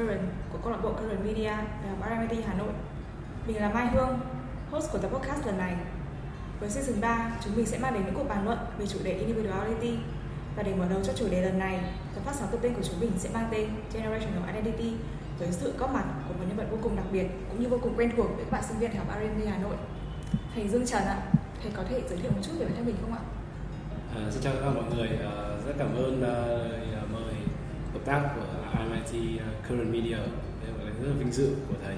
Current của câu lạc bộ Current Media à, Đại học RMIT Hà Nội. Mình là Mai Hương, host của tập podcast lần này. Với season 3, chúng mình sẽ mang đến những cuộc bàn luận về chủ đề Individuality. Và để mở đầu cho chủ đề lần này, tập phát sóng đầu tên của chúng mình sẽ mang tên Generational Identity với sự góp mặt của một nhân vật vô cùng đặc biệt cũng như vô cùng quen thuộc với các bạn sinh viên Đại học RMIT Hà Nội. Thầy Dương Trần ạ, thầy có thể giới thiệu một chút về bản thân mình không ạ? À, xin chào tất cả mọi người, à, rất cảm ơn à, à mời hợp tác của MIT uh, Current Media đây là rất là vinh dự của thầy.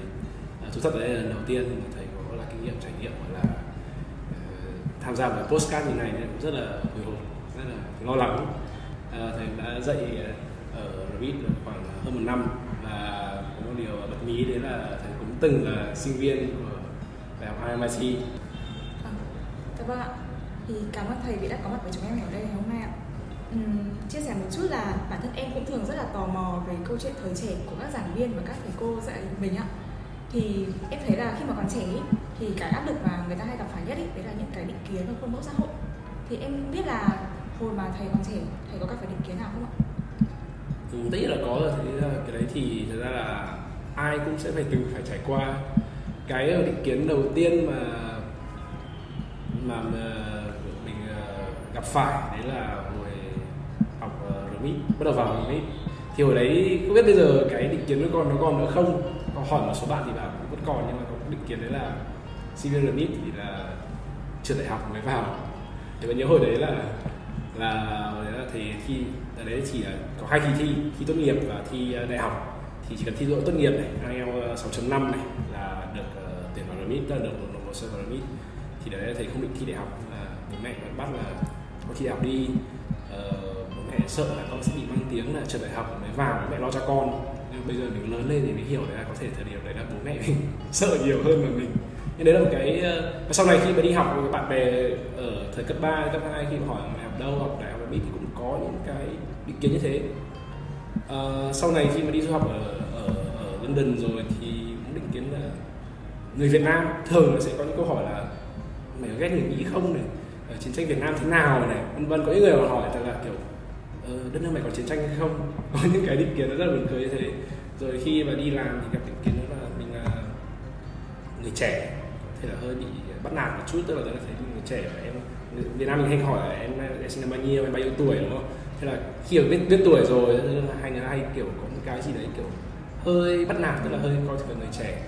À, thú thật đấy là lần đầu tiên mà thầy có là kinh nghiệm trải nghiệm gọi là uh, tham gia vào postcard như này nên cũng rất là hồi hộp, rất là lo lắng. À, thầy đã dạy ờ, ở Revit khoảng hơn một năm và có một điều bật mí đấy là thầy cũng từng là sinh viên của đại học MIT. À, bạn, ạ thì cảm ơn thầy vì đã có mặt với chúng em ngày ở đây ngày hôm nay ạ uhm, chia sẻ một chút là bản thân em cũng thường rất là tò mò về câu chuyện thời trẻ của các giảng viên và các thầy cô dạy mình ạ thì em thấy là khi mà còn trẻ thì cái áp lực mà người ta hay gặp phải nhất ý, đấy là những cái định kiến và khuôn mẫu xã hội. Thì em biết là hồi mà thầy còn trẻ thầy có gặp phải định kiến nào không ạ? Ừ, tất nhiên là có rồi thế là cái đấy thì thật ra là ai cũng sẽ phải từng phải trải qua. Cái ờ, định kiến đầu tiên mà mà, mà ờ, gặp phải đấy là mỹ bắt đầu vào Mỹ. Thì hồi đấy không biết bây giờ cái định kiến với con nó còn nữa không? Có hỏi một số bạn thì bảo cũng vẫn còn nhưng mà có định kiến đấy là sinh viên RMIT thì là trường đại học mới vào. Thì mình nhớ hồi đấy là là hồi đấy là thì thi ở đấy chỉ là có hai kỳ thi thi tốt nghiệp và thi ờ, đại học. Thì chỉ cần thi đỗ tốt nghiệp này IELTS ờ, 6.5 này là được uh, tuyển vào RMIT là được nộp hồ sơ vào RMIT thì đấy thầy không định thi đại học là bố mẹ vẫn bắt là có thi đại học đi mẹ sợ là con sẽ bị mang tiếng là trường đại học mới vào bố mẹ lo cho con. Nhưng bây giờ mình lớn lên thì mới hiểu là có thể thời điểm đấy là bố mẹ mình sợ nhiều hơn là mình. Nhưng đấy là một cái ờ, và sau này khi mà đi học với bạn bè ở thời cấp 3, cấp 2 khi mà hỏi mày học đâu học đại học ở Mỹ thì cũng có những cái định kiến như thế. À, sau này khi mà đi du học ở, ở, ở London rồi thì cũng định kiến là người Việt Nam thường là sẽ có những câu hỏi là mày ghét người Mỹ không này? Ờ, chiến tranh Việt Nam thế nào này? Vân vân. Có những người mà hỏi thật là kiểu Ờ, đất nước mày có chiến tranh hay không? Có những cái định kiến nó rất là buồn cười như thế. Rồi khi mà đi làm thì gặp định kiến đó là mình là người trẻ thì là hơi bị bắt nạt một chút tức là tôi thấy mình người trẻ và em Việt Nam mình hay hỏi là em, em sinh năm bao nhiêu em bao nhiêu tuổi đúng không? Thế là khi biết biết tuổi rồi hay người hay kiểu có một cái gì đấy kiểu hơi bắt nạt tức là hơi coi thường người trẻ.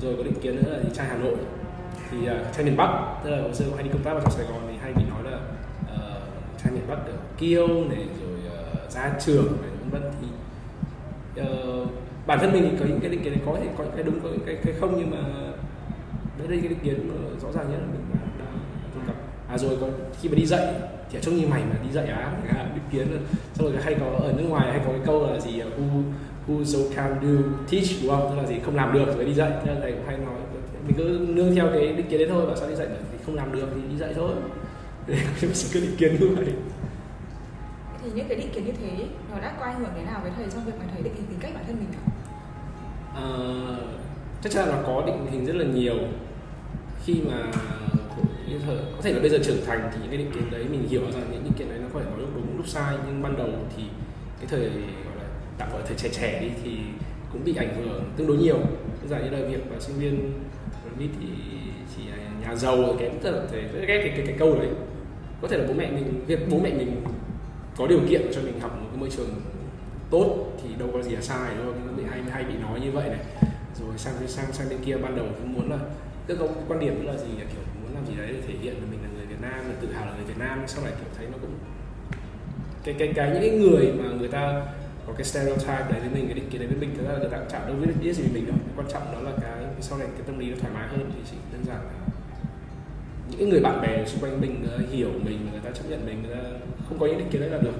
Rồi có định kiến nữa là thì trai Hà Nội. Thì uh, trai miền Bắc tức là hồi xưa hay đi công tác vào trong Sài Gòn thì hay bị nói là uh, trai miền Bắc kiểu kiêu này ra trường này vân vân. Thì uh, bản thân mình thì có những cái định kiến có thể có những cái đúng có những cái, cái không nhưng mà đấy đây cái định kiến rõ ràng nhất là mình đã, đã, đã gặp. À rồi còn khi mà đi dạy thì trông như mày mà đi dạy á à, định kiến rồi xong rồi hay có ở nước ngoài hay có cái câu là gì à, who who so can do teach đúng không? Tức là gì? Không làm được rồi đi dạy. Nên thầy cũng hay nói mình cứ nương theo cái định kiến đấy thôi và sao đi dạy thì không làm được thì đi dạy thôi. Để cái cứ định kiến như vậy thì những cái định kiến như thế nó đã có ảnh hưởng thế nào với thầy trong việc mà thầy định hình tính cách bản thân mình ạ? À, ờ, chắc chắn là có định hình rất là nhiều. Khi mà có thể là bây giờ trưởng thành thì những cái định kiến đấy mình hiểu rằng những định kiến đấy nó có thể có lúc đúng lúc sai. Nhưng ban đầu thì cái thời gọi là tạm gọi thời trẻ trẻ đi thì cũng bị ảnh hưởng tương đối nhiều. Đơn giản như là việc mà sinh viên đi thì chỉ nhà giàu kém rất là thể rất ghét cái, cái, cái câu đấy. Có thể là bố mẹ mình việc bố mẹ mình có điều kiện cho mình học một cái môi trường tốt thì đâu có gì là sai đâu. Không bị hay hay bị nói như vậy này. Rồi sang sang sang bên kia, ban đầu cũng muốn là, tức có quan điểm là gì là kiểu muốn làm gì đấy để thể hiện là mình là người Việt Nam, là tự hào là người Việt Nam. Sau này kiểu thấy nó cũng, cái cái cái những cái người mà người ta có cái stereotype đấy với mình, cái định kiến đấy với mình thực ra là người ta cũng chẳng đâu biết biết gì về mình đâu. Quan trọng đó là cái, sau này cái tâm lý nó thoải mái hơn thì chỉ đơn giản là những người bạn bè xung quanh mình người ta hiểu mình người ta chấp nhận mình người ta không có những định kiến đấy là được.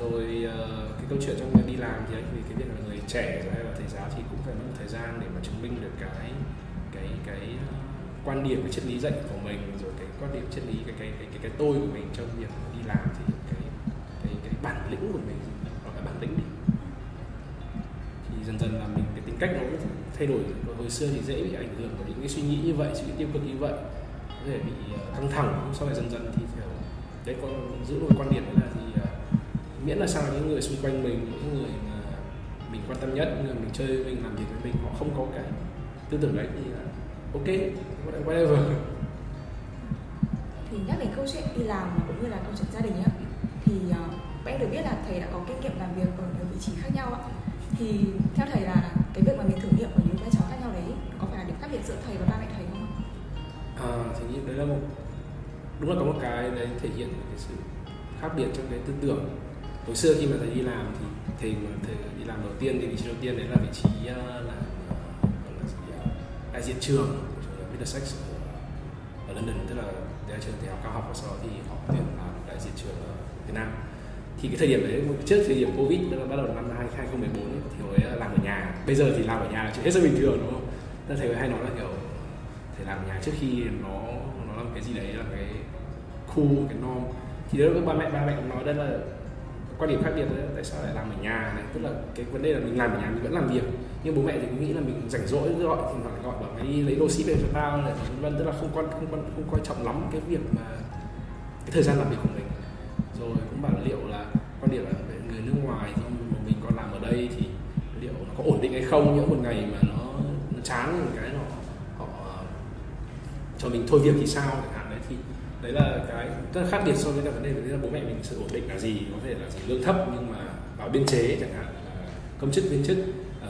Rồi uh, cái câu chuyện trong việc đi làm thì anh vì cái việc là người trẻ hay là thầy giáo thì cũng phải mất một thời gian để mà chứng minh được cái cái cái ờ, quan điểm cái triết lý dạy của mình rồi cái quan điểm triết lý cái cái cái cái, cái tôi của mình trong việc đi làm thì cái cái cái bản lĩnh của mình bản lĩnh đi. Thì dần dần là mình cái tính cách nó cũng thay đổi. Và hồi xưa thì dễ bị ảnh hưởng bởi những cái suy nghĩ như vậy suy nghĩ tiêu cực như vậy có thể bị ờ, căng thẳng sau này dần dần thì kiểu đấy con giữ một quan điểm là gì ờ, miễn là sao những người xung quanh mình những người mà mình quan tâm nhất những người mình chơi mình làm việc với mình họ không có cái tư tưởng đấy thì là ok whatever. Thì nhắc đến câu chuyện đi làm cũng như là câu chuyện gia đình nhá thì uh, em được biết là thầy đã có kinh nghiệm làm việc ở nhiều vị trí khác nhau ạ. Thì theo thầy là cái việc mà mình thử nghiệm ở những vai trò khác nhau đấy có phải là điểm khác biệt giữa thầy và ba mẹ thì không thì đấy là một đúng là có một cái đấy thể hiện cái sự khác biệt trong cái tư tưởng. Hồi xưa khi mà thầy đi làm thì thầy mà thầy đi làm đầu tiên thì vị trí đầu tiên đấy là vị trí uh, là gì, đại diện trường Middlesex ở, ở London tức là đại trường đại học cao học. Và sau đó thì họ tuyển làm đại diện trường ở Việt Nam. Thì cái thời điểm đấy trước thời điểm covid tức là bắt đầu năm 2014 ấy, thì hồi ấy ờ, làm ở nhà. Bây giờ thì làm ở nhà là chuyện hết sức bình thường đúng không? Thầy hay nói là kiểu thể làm nhà trước khi nó nó làm cái gì đấy là cái khu cái norm. Thì đó ba mẹ ba mẹ cũng nói đây là quan điểm khác biệt đấy tại sao lại làm ở nhà này? Tức là cái vấn đề là mình làm ở nhà mình vẫn làm việc nhưng bố mẹ thì cũng nghĩ là mình rảnh rỗi gọi thì phải gọi bảo mày đi lấy đồ ship về cho tao này vân vân tức là không quan không quan không coi trọng lắm cái việc mà cái thời gian làm việc của mình. Rồi cũng bảo là liệu là quan điểm là người nước ngoài thì mà mình còn làm ở đây thì liệu nó có ổn định hay không? Những một ngày mà nó, nó chán một cái cho mình thôi việc thì sao chẳng hạn đấy thì đấy là cái rất là khác biệt so với cái vấn đề là bố mẹ mình sự ổn định là gì có thể là gì lương thấp nhưng mà vào biên chế chẳng hạn công chức viên chức uh,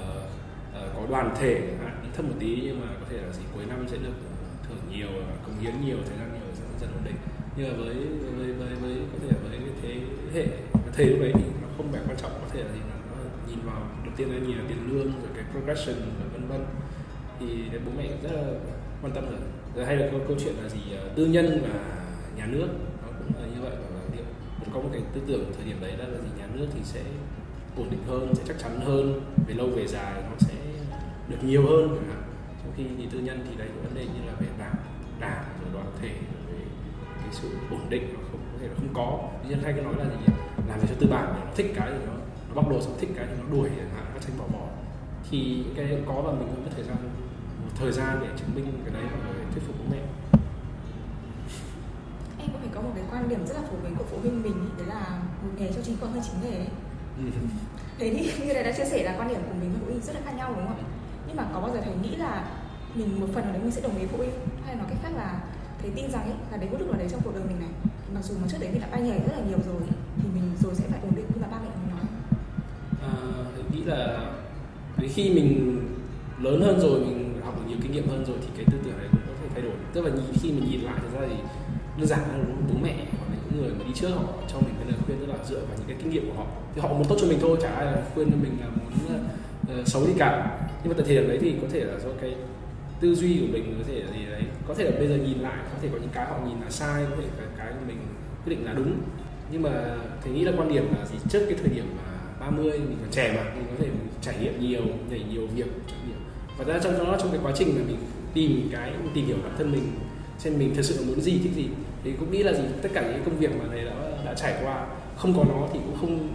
uh, có đoàn thể chẳng hạn thấp một tí nhưng mà có thể là gì cuối năm sẽ được ờ, thưởng nhiều công hiến nhiều thời gian nhiều sẽ dần ổn định. Nhưng mà với với với, với có thể với cái thế hệ thế lúc đấy thì nó không phải quan trọng có thể là gì nó nhìn vào đầu tiên là nhìn là tiền lương rồi cái progression và vân vân. Thì bố mẹ rất là quan tâm rồi rồi hay là câu, câu chuyện là gì? Ờ, tư nhân và nhà nước nó cũng là như vậy và là liệu cũng có một cái tư tưởng thời điểm đấy đó là gì nhà nước thì sẽ ổn định hơn sẽ chắc chắn hơn về lâu về dài nó sẽ được nhiều hơn chẳng hạn. Trong khi thì tư nhân thì đấy vấn đề như là về đảng đảng rồi đoàn thể rồi về cái sự ổn định nó không có thể là không có. Tư nhân hay cái nói là gì làm việc cho tư bản nó thích cái thì nó nó bóc lột xong thích cái thì nó đuổi chẳng hạn nó tranh bỏ bỏ. Thì cái có và mình cũng mất thời gian một thời gian để chứng minh cái đấy thuyết phục bố mẹ. Em cũng phải có một cái quan điểm rất là phổ biến của phụ huynh mình đấy là một nghề cho chính con hơn chính nghề thế thì như thầy đã chia sẻ là quan điểm của mình với phụ huynh rất là khác nhau đúng không ạ? Nhưng mà có bao giờ thầy nghĩ là mình một phần nào đấy mình sẽ đồng ý phụ huynh? Hay nói cách khác là thầy tin rằng ấy là đến một lúc nào đấy trong cuộc đời mình này. Mặc dù mà trước đấy mình đã bay nhảy rất là nhiều rồi thì mình rồi sẽ phải ổn định như là ba mẹ mình nói. À, thầy nghĩ là đến khi mình lớn hơn rồi mình học được nhiều kinh nghiệm hơn rồi thì cái tư tưởng này thay đổi. Tức là nhìn, khi mình nhìn lại thật ra thì đơn giản là bố mẹ hoặc là những người mà đi trước họ cho mình cái lời khuyên tức là dựa vào những cái kinh nghiệm của họ. Thì họ muốn tốt cho mình thôi chả ai là khuyên cho mình là muốn uh, xấu đi cả. Nhưng mà tại thời điểm đấy thì có thể là do cái tư duy của mình có thể là gì đấy. Có thể là bây giờ nhìn lại có thể có những cái họ nhìn là sai có thể cái cái mình quyết định là đúng. Nhưng mà thầy nghĩ là quan điểm là gì? Trước cái thời điểm mà 30 mình còn trẻ mà mình có thể mình trải nghiệm nhiều nhảy nhiều việc trải nghiệm. Và ra trong đó trong cái quá trình mà mình tìm cái tìm hiểu bản thân mình xem mình thật sự là muốn gì thích gì. Thì cũng nghĩ là gì tất cả những công việc mà này đã đã trải qua không có nó thì cũng không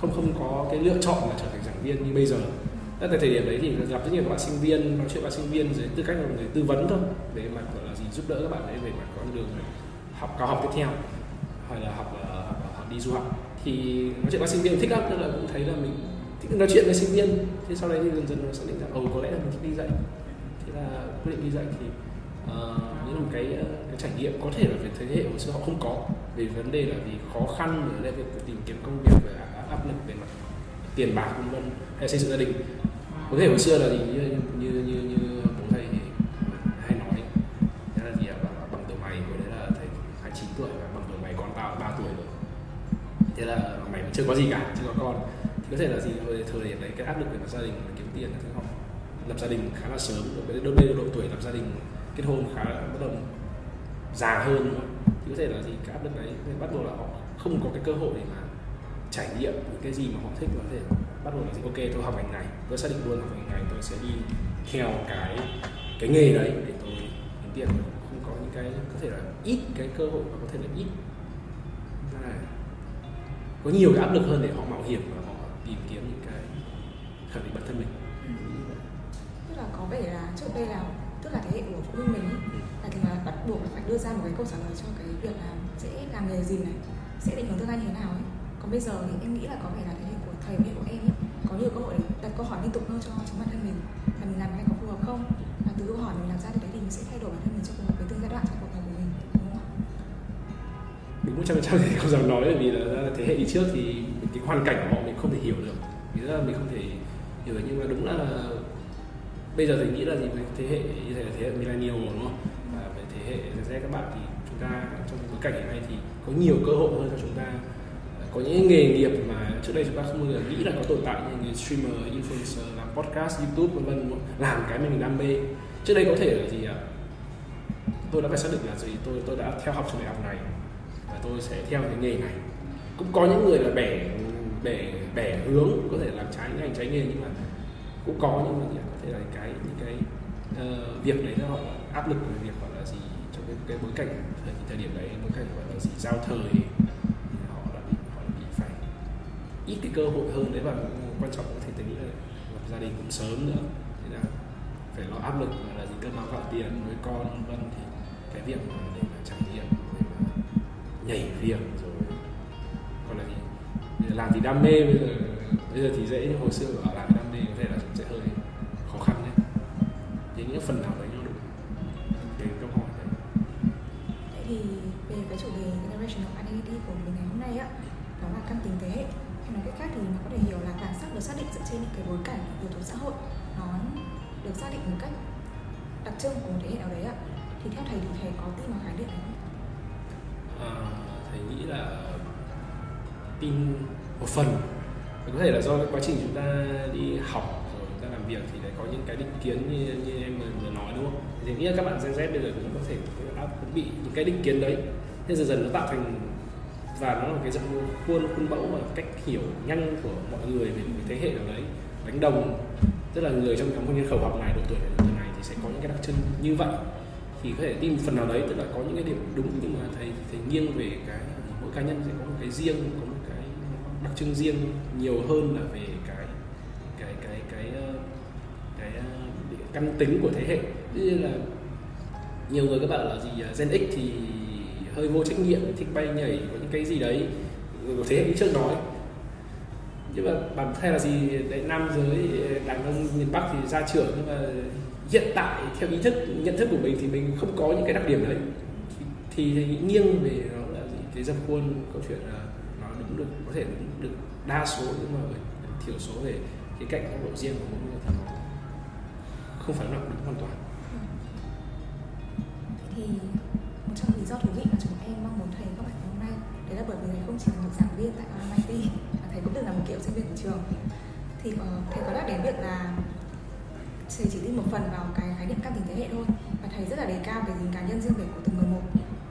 không không có cái lựa chọn là trở thành giảng viên như bây giờ. Tại thời điểm đấy thì gặp rất nhiều các bạn sinh viên nói chuyện với sinh viên dưới tư cách là người tư vấn thôi về mặt gọi là gì giúp đỡ các bạn ấy về mặt con đường học cao học tiếp theo hay là học, ờ, học, học đi du học. Thì nói chuyện với sinh viên thích lắm tức là cũng thấy là mình thích nói chuyện với sinh viên. Thì sau đấy thì dần dần nó xác định rằng ồ ừ, có lẽ là mình thích đi dạy ra quyết định đi dạy thì uh, những một cái cái trải nghiệm có thể là về thế hệ hồi xưa họ không có. Về vấn đề là vì khó khăn về việc tìm kiếm công việc về áp lực về mặt tiền bạc vân vân hay xây dựng gia đình. Có thể hồi xưa là gì như như như, như bố thầy hay nói thế là gì ạ? Bằng, tuổi mày hồi đấy là thầy 29 tuổi và bằng tuổi mày con tao 3 tuổi rồi. Thế là mày chưa có gì cả chưa có con. Thì có thể là gì hồi thời điểm đấy cái áp lực về mặt gia đình kiếm tiền là thứ họ lập gia đình khá là sớm. Đôi bên độ tuổi lập gia đình, kết hôn khá là bắt đầu già hơn. Thì có thể là gì? Cái áp lực đấy bắt đầu là họ không có cái cơ hội để mà trải nghiệm những cái gì mà họ thích. Có thể bắt đầu là gì? Ok, tôi học ngành này, tôi xác định luôn học ngành này, tôi sẽ đi theo cái cái nghề đấy để tôi kiếm tiền. Không có những cái, có thể là ít cái cơ hội và có thể là ít. Là có nhiều cái áp lực hơn để họ mạo hiểm và họ tìm kiếm những cái khẳng định bản thân mình có vẻ là trước đây là, tức là thế hệ của phụ huynh mình là thì là bắt buộc phải đưa ra một cái câu trả lời cho cái việc là sẽ làm nghề gì này, sẽ định hướng tương lai như thế nào ấy. Còn bây giờ thì em nghĩ là có vẻ là thế hệ của thầy mẹ của em ấy, có nhiều cơ hội để đặt câu hỏi liên tục hơn cho chính bản thân mình, là mình làm cái này có phù hợp không? Và từ câu hỏi mình làm ra được đấy thì mình sẽ thay đổi bản thân mình cho phù hợp với từng giai đoạn trong cuộc đời của mình, đúng không ạ? Đúng một trăm phần trăm thì không dám nói bởi vì là thế hệ đi trước thì cái hoàn cảnh của họ mình không thể hiểu được. Nghĩa là mình không thể hiểu được, nhưng mà đúng là bây giờ thì nghĩ là gì? Với thế hệ như thế là thế hệ millennial đúng không? Và về thế hệ Z các bạn thì chúng ta trong bối cảnh hiện nay thì có nhiều cơ hội hơn cho chúng ta. Có những nghề nghiệp mà trước đây chúng ta không bao giờ nghĩ là có tồn tại như người streamer, influencer, làm podcast, youtube vân vân làm cái mình đam mê. Trước đây có thể là gì ạ? Tôi đã phải xác định là gì? Tôi tôi đã theo học trường đại học này và tôi sẽ theo cái nghề này. Cũng có những người là bẻ bẻ bẻ hướng có thể làm trái ngành trái nghề nhưng mà cũng có nhưng mà có thể là cái những cái uh, việc đấy nó là áp lực về việc gọi là gì trong cái, cái bối cảnh thời, thời điểm đấy bối cảnh gọi là gì giao thời họ đã bị họ bị phải ít cái cơ hội hơn. Đấy và quan trọng có thể tính nghĩ là lập gia đình cũng sớm nữa. Thế là phải lo áp lực là gì cơm áo gạo tiền với con vân thì cái việc mà để mà trải nghiệm để mà nhảy việc rồi còn là gì làm thì đam mê bây giờ bây giờ thì dễ nhưng hồi xưa ở những phần nào đấy nó đúng cái câu hỏi đấy vậy thì về cái chủ đề generational identity của mình ngày hôm nay á đó là căn tính thế hệ. Hay nói cách khác thì nó có thể hiểu là bản sắc được xác định dựa trên những cái bối cảnh yếu tố xã hội nó được xác định một cách đặc trưng của một thế hệ nào đấy ạ thì theo thầy thì thầy có tin vào khái niệm này không? À, thầy nghĩ là tin một phần. Có thể là do cái quá trình chúng ta đi học làm việc thì lại có những cái định kiến như, như em vừa nói đúng không? Thì nghĩ là các bạn Gen Z bây giờ cũng có thể cũng bị những cái định kiến đấy. Nên dần dần nó tạo thành và nó là cái dạng khuôn khuôn mẫu và cách hiểu nhanh của mọi người về một cái thế hệ nào đấy đánh đồng. Tức là người trong nhóm nhân khẩu học này độ tuổi này độ tuổi này thì sẽ có những cái đặc trưng như vậy. Thì có thể tin phần nào đấy tức là có những cái điểm đúng nhưng mà thầy thầy nghiêng về cái mỗi cá nhân sẽ có một cái riêng có một cái đặc trưng riêng nhiều hơn là về cái cái cái cái cái, cái, cái căn tính của thế hệ. Như là nhiều người các bạn là gì à, Gen X thì hơi vô trách nhiệm thích bay nhảy có những cái gì đấy của thế hệ đi trước nói. Nhưng mà bản thân là gì đấy nam giới đàn ông miền bắc thì ra trưởng nhưng mà hiện tại theo ý thức nhận thức của mình thì mình không có những cái đặc điểm đấy. Thì, thì nghiêng về nó là gì cái dập khuôn câu chuyện là nó đúng được có thể đúng được đa số nhưng mà thiểu số về cái cạnh góc độ riêng của mỗi không phải là đúng hoàn toàn. Thì một trong lý do thú vị mà chúng em mong muốn thầy các bạn hôm nay đấy là bởi vì thầy không chỉ là một giảng viên tại MIT mà thầy cũng từng là một kiểu sinh viên của trường. Thì ờ, thầy có nhắc đến việc là thầy chỉ tin một phần vào cái khái niệm các tình thế hệ thôi và thầy rất là đề cao cái tính cá nhân riêng biệt của từng người một.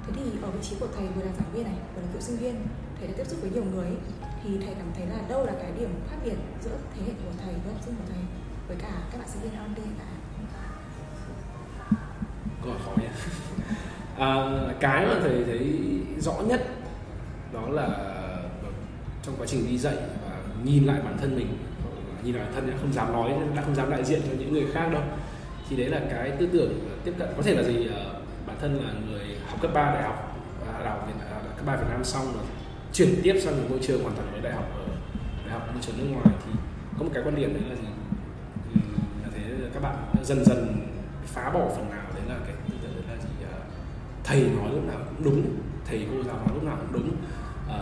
Thế thì ở vị trí của thầy vừa là giảng viên này vừa là cựu sinh viên thầy đã tiếp xúc với nhiều người ấy, thì thầy cảm thấy là đâu là cái điểm khác biệt giữa thế hệ của thầy với học sinh của thầy với cả các bạn sinh viên R&D câu hỏi khó nhỉ à, cái mà thầy thấy rõ nhất đó là ờ, trong quá trình đi dạy và nhìn lại bản thân mình nhìn lại bản thân không dám nói đã không dám đại diện cho những người khác đâu thì đấy là cái tư tưởng tiếp cận. Có thể là gì ờ, bản thân là người học cấp 3 đại học và đại học à, cấp ba Việt Nam xong rồi chuyển tiếp sang một môi trường hoàn toàn mới đại học ở đại học môi trường nước ngoài thì có một cái quan điểm đấy là gì? Là thế các bạn dần dần phá bỏ phần nào thầy nói lúc nào cũng đúng thầy cô giáo nói lúc nào cũng đúng à,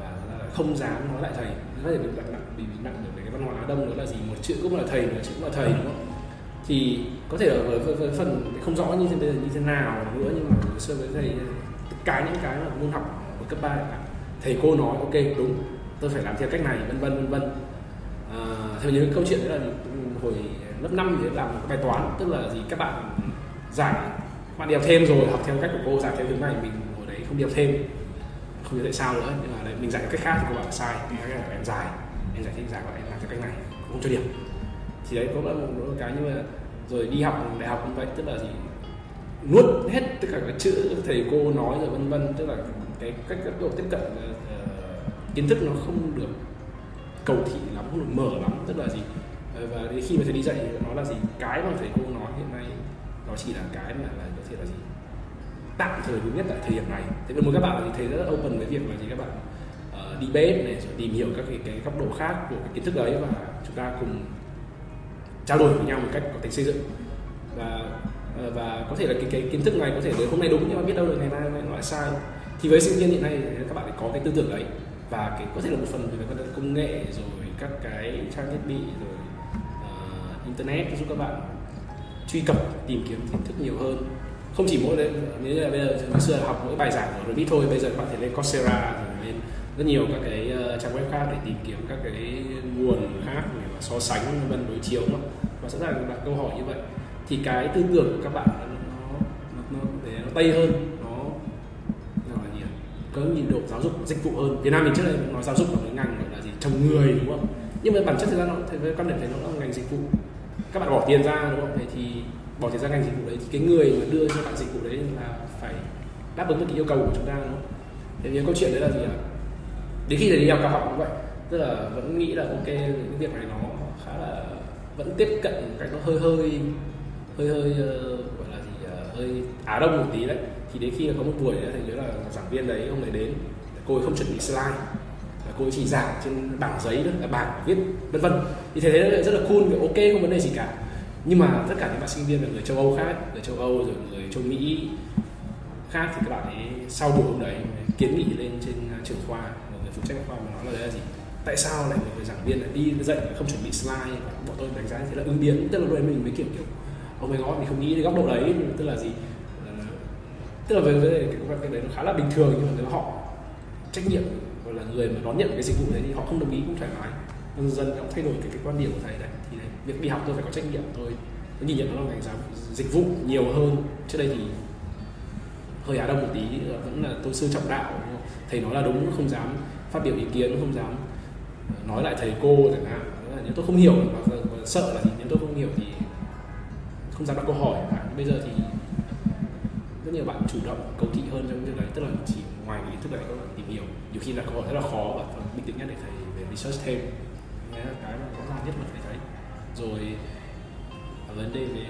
và không dám nói lại thầy. Có thể bị nặng bị nặng được về cái văn hóa đông đó là gì một chữ cũng là thầy một chữ cũng là thầy đúng không? Thì có thể ở với, với, với phần không rõ như thế bây giờ như thế nào nữa nhưng mà hồi xưa với thầy tất cả những cái mà môn học ở cấp ba thầy cô nói ok đúng tôi phải làm theo cách này vân vân vân vân. À, theo những câu chuyện đấy là hồi lớp 5 thì làm một cái bài toán tức là gì các bạn giải bạn đèo thêm rồi học theo cách của cô giải theo hướng này mình hồi đấy không đèo thêm. Không biết tại sao nữa nhưng mà đấy, mình giải cách khác thì cô bảo là sai. Cái là em dài em giải thích giải của em làm theo cách này không cho điểm. Thì đấy có một, một cái nhưng mà rồi đi học đại học cũng vậy tức là gì? Nuốt hết tất cả các chữ thầy cô nói rồi vân vân tức là cái cách cấp độ tiếp cận uh, kiến thức nó không được cầu thị lắm không được mở lắm. Tức là gì? Ờ, và đến khi mà thầy đi dạy nó là gì? Cái mà thầy cô nói hiện nay nó chỉ là cái mà là có thể là gì tạm thời đúng nhất tại thời điểm này. Thế nên muốn các bạn thì thấy rất là open với việc là gì các bạn uh, đi debate này rồi tìm hiểu các cái, cái góc độ khác của cái kiến thức đấy và chúng ta cùng trao đổi với nhau một cách có tính xây dựng. Và ờ, và có thể là cái, cái kiến thức này có thể đến hôm nay đúng nhưng mà biết đâu được ngày mai nó lại sai. Thì với sinh viên hiện nay các bạn có cái tư tưởng đấy và cái có thể là một phần về vấn đề công nghệ rồi các cái trang thiết bị rồi uh, internet giúp các bạn truy cập tìm kiếm kiến thức nhiều hơn không chỉ mỗi đấy nếu là bây giờ ngày xưa là học mỗi bài giảng rồi Revit thôi bây giờ bạn thể lên Coursera rồi lên rất nhiều các cái ờ, trang web khác để tìm kiếm các cái nguồn khác để mà so sánh vân vân đối chiếu nó và sẵn sàng đặt câu hỏi như vậy. Thì cái tư tưởng của các bạn nó nó nó, để nó tây hơn nó gọi là gì có nhìn độ giáo dục dịch vụ hơn. Việt Nam mình trước đây nói giáo dục là cái ngành gọi là gì? Trồng người đúng không? Nhưng mà bản chất thực ra nó với quan điểm thấy nó là ngành dịch vụ. Các bạn bỏ tiền ra đúng không? Thế thì bỏ tiền ra ngành dịch vụ đấy thì cái người mà đưa cho bạn dịch vụ đấy là phải đáp ứng được cái yêu cầu của chúng ta đúng không? Thế vì câu chuyện đấy là gì ạ? Đến khi đi học cao học cũng vậy tức là vẫn nghĩ là ok cái việc này nó khá là vẫn tiếp cận cái nó hơi hơi hơi hơi uh, gọi là gì uh, hơi á đông một tí đấy. Thì đến khi là có một buổi đấy, thì nhớ là giảng viên đấy ông ấy đến cô ấy không chuẩn bị slide và cô ấy chỉ giảng trên bảng giấy đó là bảng viết vân vân. Thì thế đấy rất là cool ok không vấn đề gì cả nhưng mà tất cả những bạn sinh viên là người châu Âu khác người châu Âu rồi người châu Mỹ khác thì các bạn ấy sau buổi hôm đấy kiến nghị lên trên à, trường khoa một người phụ trách khoa mà nói là đấy là gì? Tại sao lại một người giảng viên lại đi dạy không chuẩn bị slide? Bọn tôi đánh giá thế là ứng biến tức là lúc mình mới kiểu kiểu oh ông ấy god mình không nghĩ đến góc độ đấy. Tức là gì? Ờ, tức là về vấn đề cái, cái đấy nó khá là bình thường. Nhưng mà nếu họ trách nhiệm hoặc là người mà đón nhận cái dịch vụ đấy thì họ không đồng ý cũng thoải mái. Dần dần cũng thay đổi cái, cái quan điểm của thầy đấy, việc đi học tôi phải có trách nhiệm tôi tôi nhìn nhận nó là ngành giáo dịch vụ nhiều hơn. Trước đây thì hơi á đông một tí vẫn là tôi sư trọng đạo. Thầy nói là đúng không dám phát biểu ý kiến không dám ờ, nói lại thầy cô chẳng hạn. Nếu tôi không hiểu và, sợ là nếu tôi không hiểu thì không dám đặt câu hỏi. À, bây giờ thì rất nhiều bạn chủ động cầu thị hơn trong việc đấy. Tức là chỉ ngoài cái kiến thức đấy các bạn tìm hiểu. Nhiều khi là câu hỏi rất là khó và bình tĩnh nhất để thầy về research thêm. Đấy là cái mà rõ ràng nhất mà thầy rồi vấn đề về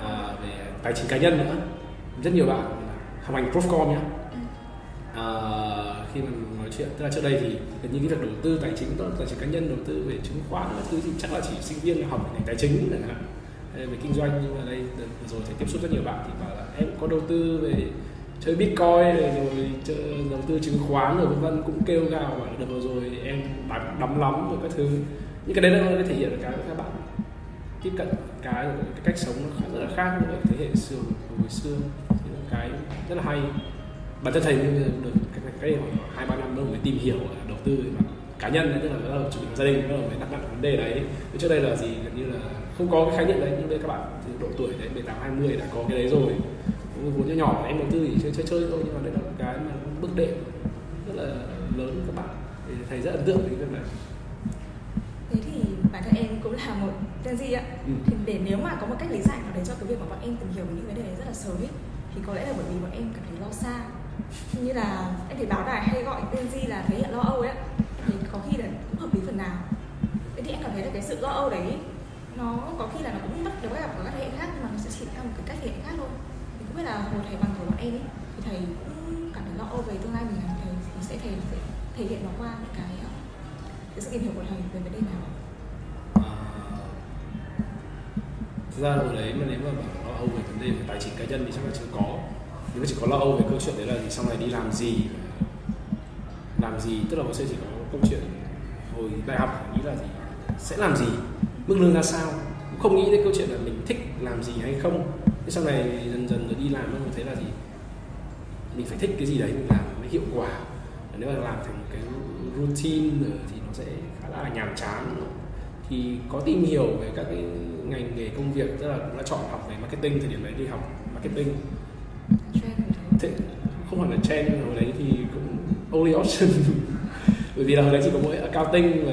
à, về tài chính cá nhân nữa. Rất nhiều bạn học hành profcom nhé à, khi mà nói chuyện tức là trước đây thì như cái việc đầu tư tài chính tài chính cá nhân đầu tư về chứng khoán các thứ thì chắc là chỉ sinh viên học ngành tài chính chẳng hạn. Về kinh doanh nhưng mà đây rồi thì tiếp xúc rất nhiều bạn thì bảo là em có đầu tư về chơi bitcoin rồi, rồi chơi đầu tư chứng khoán rồi vân vân cũng kêu gào bảo được vừa rồi em đắm đắm lắm rồi các thứ. Những cái đấy là nó thể hiện cái các bạn tiếp cận cái cái cách sống nó khá rất là khác với thế hệ xưa hồi xưa. Thì là cái rất là hay. Bản thân thầy được cái cái hai ba năm đâu mới tìm hiểu à, đầu tư mà cá nhân đấy tức là bắt đầu chuẩn bị gia đình bắt đầu phải đặt nặng vấn đề đấy. Trước đây là gì gần như là không có cái khái niệm đấy nhưng đây các bạn thì độ tuổi đấy 18 20 đã có cái đấy rồi vốn nhỏ nhỏ em đầu tư thì chơi chơi chơi thôi nhưng mà đấy là một cái mà bước đệm rất là lớn các bạn. Thì thầy rất ấn tượng với việc này. Thế thì bản thân em cũng là một Gen Z ạ. Ừ. thì để nếu mà có một cách lý giải nào đấy cho cái việc mà bọn em tìm hiểu những vấn đề này rất là sớm ấy thì có lẽ là bởi vì bọn em cảm thấy lo xa. Như là em thấy báo đài hay gọi Gen Z là thế hệ lo âu ấy thì có khi là cũng hợp lý phần nào. Thế thì em cảm thấy là cái sự lo âu đấy nó có khi là nó cũng bắt đầu gặp ở các thế hệ khác nhưng mà nó sẽ chỉ theo một cái cách thể hiện khác thôi biết là hồi thầy bằng tuổi bọn em ấy thì thầy cũng cảm thấy lo âu về tương lai mình làm thầy thì sẽ thầy sẽ thể hiện nó qua những cái ờ, cái sự tìm hiểu của thầy về vấn đề nào à, thực ra hồi đấy mà nếu mà bảo lo âu về vấn đề về tài chính cá nhân thì chắc là chưa có. Nhưng mà chỉ có lo âu về câu chuyện đấy là gì sau này đi làm gì làm gì tức là nó sẽ chỉ có câu chuyện hồi đại học nghĩ là gì sẽ làm gì mức lương ra sao. Cũng không nghĩ đến câu chuyện là mình thích làm gì hay không thế sau này dần dần rồi đi làm mình thấy là gì? Mình phải thích cái gì đấy mình làm mới hiệu quả. Nếu mà làm thành một cái routine thì nó sẽ khá là nhàm chán. Thì có tìm hiểu về các cái ngành nghề công việc tức là cũng đã chọn học về marketing thời điểm đấy đi học marketing. Thế không phải là trend hồi đấy thì cũng only option. Bởi vì là hồi đấy chỉ có mỗi accounting và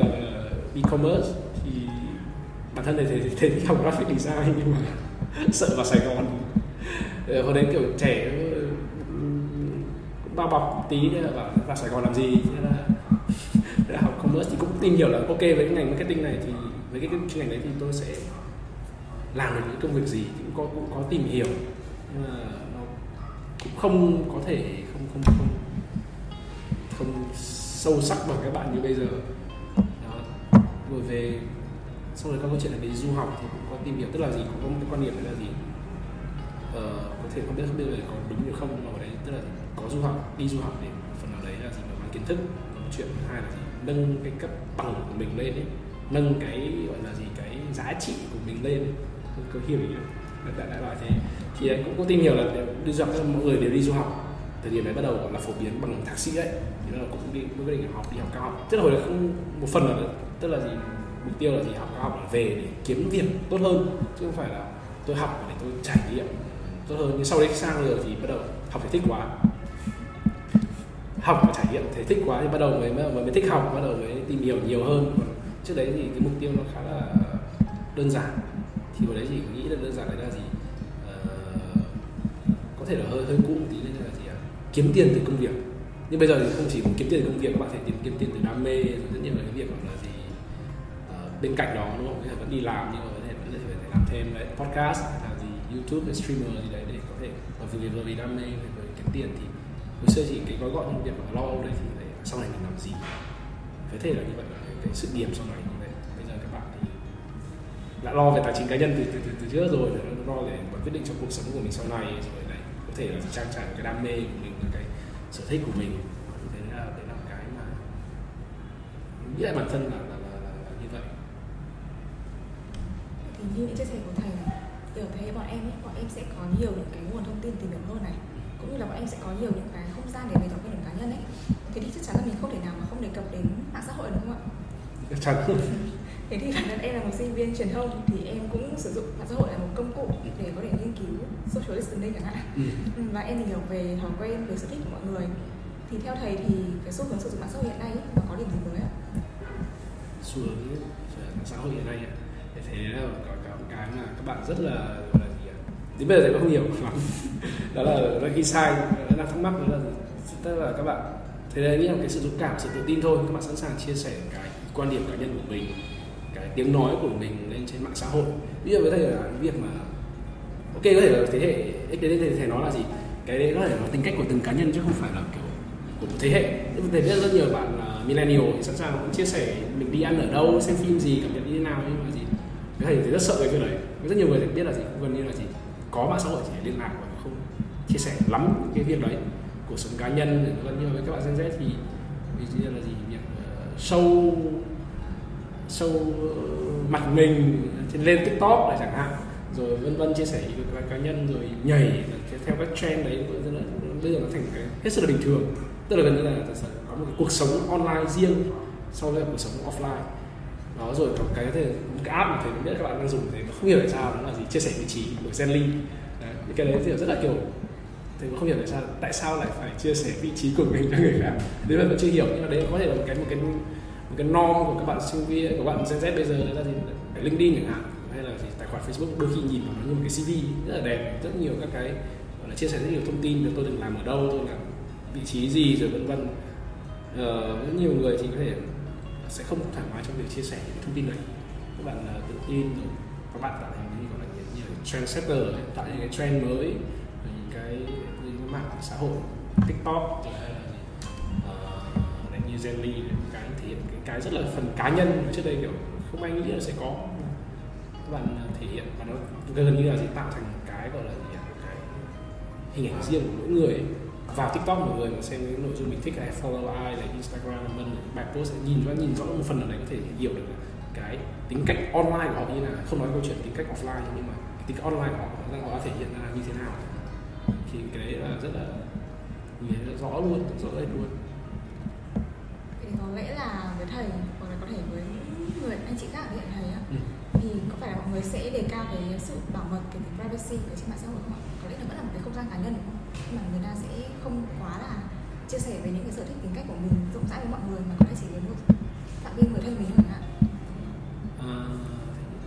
e-commerce. Thì bản thân này thì thì, thì học graphic design nhưng mà sợ vào Sài Gòn. Ờ, hồi đến kiểu trẻ ừ, bao bọc tí là bảo vào Sài Gòn làm gì? Thế là, thế là học commerce thì cũng tìm hiểu là ok với cái ngành marketing này thì với cái chuyên ngành đấy thì tôi sẽ làm được những công việc gì? Cũng có cũng có tìm hiểu. Nhưng mà nó cũng không có thể không không không không sâu sắc bằng các bạn như bây giờ. Đó. Rồi về xong rồi các câu chuyện là về du học thì cũng có tìm hiểu tức là gì cũng có một cái quan điểm là gì? Ờ, có thể không biết không biết là có đúng hay không nhưng mà ở đấy tức là có du học đi du học để phần nào đấy là gì? Mà kiến thức một chuyện thứ hai là gì? Nâng cái cấp bằng của mình lên ấy nâng cái gọi là gì cái giá trị của mình lên ấy. có hiểu ý không đại loại thế. Thì anh cũng có tìm hiểu là đi du học mọi người đều đi du học thời điểm đấy bắt đầu gọi là phổ biến bằng thạc sĩ đấy thì nó cũng đi quyết định học đi học cao học. Tức là hồi đấy không một phần là tức là gì? Mục tiêu là gì? Học cao học về để kiếm việc tốt hơn chứ không phải là tôi học để tôi trải nghiệm tốt hơn. Nhưng sau đấy sang rồi thì bắt đầu học thì thích quá. Học và trải nghiệm thấy thích quá thì bắt đầu mới mới, mới thích học bắt đầu mới tìm hiểu nhiều hơn. Trước đấy thì cái mục tiêu nó khá là đơn giản. Thì hồi đấy thì nghĩ là đơn giản đấy là gì? Ờ, có thể là hơi hơi cũ một tí nên là gì à? kiếm tiền từ công việc. Nhưng bây giờ thì không chỉ kiếm tiền từ công việc các bạn thể tìm kiếm tiền từ đam mê rất nhiều cái việc là gì? Bên cạnh đó đúng không? Có thể vẫn đi làm nhưng mà có thể vẫn có thể làm thêm đấy podcast hay là gì youtube hay streamer gì đấy để có thể và vì vừa vì đam mê vừa vừa kiếm tiền thì hồi xưa chỉ cái gói gọn những việc mà lo âu đấy thì đấy, sau này mình làm gì? Có thể là như vậy cái, cái sự nghiệp sau này như vậy. Bây giờ các bạn thì đã lo về tài chính cá nhân từ từ, từ, từ trước rồi để lo để mà quyết định cho cuộc sống của mình sau này rồi đấy có thể là trang trải cái đam mê của mình cái sở thích của mình. Đấy là đấy là cái mà nghĩ lại bản thân là, là như vậy thì như những chia sẻ của thầy này thì ở thế bọn em ấy, bọn em sẽ có nhiều những cái nguồn thông tin tìm hiểu hơn này cũng như là bọn em sẽ có nhiều những cái không gian để bày tỏ quan điểm cá nhân ấy. Thế thì chắc chắn là mình không thể nào mà không đề cập đến mạng xã hội được không ạ? Chắc chắn thế thì bản thân em là một sinh viên truyền thông thì em cũng sử dụng mạng xã hội là một công cụ để có thể nghiên cứu social listening chẳng hạn. Ừ. Ừ, và em tìm hiểu về thói quen về sở thích của mọi người. Thì theo thầy thì cái xu hướng sử dụng mạng xã hội hiện nay ấy, nó có điểm gì mới ạ? Xu hướng mạng xã hội hiện nay ạ thì thế là có, có một cái mà các bạn rất là là gì ạ? Đến bây giờ cũng không hiểu lắm đó là, là khi sai đang thắc mắc đó là tức là các bạn thế đấy nghĩ là cái sự dũng cảm sự tự tin thôi các bạn sẵn sàng chia sẻ cái quan điểm cá nhân của mình cái tiếng nói của mình lên trên mạng xã hội. Ví dụ với thầy là cái việc mà ok có thể là thế hệ x đến thế thầy nói là gì? Cái đấy có thể là tính cách của từng cá nhân chứ không phải là kiểu của một thế hệ. Thầy biết rất nhiều bạn là millennial thì sẵn sàng chia sẻ mình đi ăn ở đâu xem phim gì cảm nhận như thế nào nhưng mà gì cái thầy thì rất sợ cái việc đấy rất nhiều người thì biết là gì gần như là gì có mạng xã hội chỉ để liên lạc và không chia sẻ lắm cái việc đấy. Cuộc sống cá nhân gần như với các bạn Gen Z thì ví dụ như là gì việc uh, sâu sâu uh, mặt mình trên lên tiktok này chẳng hạn rồi vân vân chia sẻ với các bạn cá nhân rồi nhảy theo các trend đấy bây giờ nó thành cái hết sức là bình thường. Tức là gần như là thật sự có một cuộc sống online riêng so với cuộc sống offline đó rồi còn cái thể cái app mà thấy biết các bạn đang dùng thì không hiểu tại sao nó là gì? Chia sẻ vị trí của Zenly. Đấy, cái đấy thì rất là kiểu thì cũng không hiểu tại sao tại sao lại phải chia sẻ vị trí của mình cho người khác. Đấy là vẫn chưa hiểu nhưng mà đấy có thể là một cái một cái một cái norm của các bạn sinh viên của bạn Gen Z bây giờ là gì? Phải LinkedIn chẳng hạn hay là gì? Tài khoản Facebook đôi khi nhìn vào nó như một cái CV rất là đẹp rất nhiều các cái gọi là chia sẻ rất nhiều thông tin là tôi từng làm ở đâu tôi làm vị trí gì rồi vân vân. Ờ, rất nhiều người thì có thể sẽ không thoải mái trong việc chia sẻ những thông tin này các bạn uh, tự tin rồi các bạn tạo thành những gọi là những, những trendsetter tạo những cái trend mới những cái những cái mạng xã hội tiktok hay là uh, như Zenly cái thể hiện cái, cái rất là phần cá nhân. Mà trước đây kiểu không ai nghĩ là sẽ có. Các bạn à, thể hiện và nó gần như là sẽ tạo thành một cái gọi là gì cái hình ảnh riêng của mỗi người. ấy vào tiktok mọi người mà xem những nội dung mình thích hay follow ai là instagram vân vân bài post sẽ nhìn rõ nhìn rõ một phần nào đấy có thể hiểu được cái tính cách online của họ như nào. Không nói câu chuyện tính cách offline nhưng mà cái tính cách online của họ đang đã thể hiện ra như thế nào. Thì cái đấy là rất là nhìn thấy rõ luôn rõ rệt luôn. Thì có lẽ là với thầy hoặc là có thể với những người anh chị khác ở hiện thầy á ừ. thì có phải là mọi người sẽ đề cao cái sự bảo mật cái tính privacy ở trên mạng xã hội không ạ? Có lẽ là vẫn là một cái không gian cá nhân đúng không mà người ta sẽ không quá là chia sẻ về những cái sở thích tính cách của mình rộng rãi với mọi người mà có thể chỉ với một phạm vi người thân mình thôi ạ à,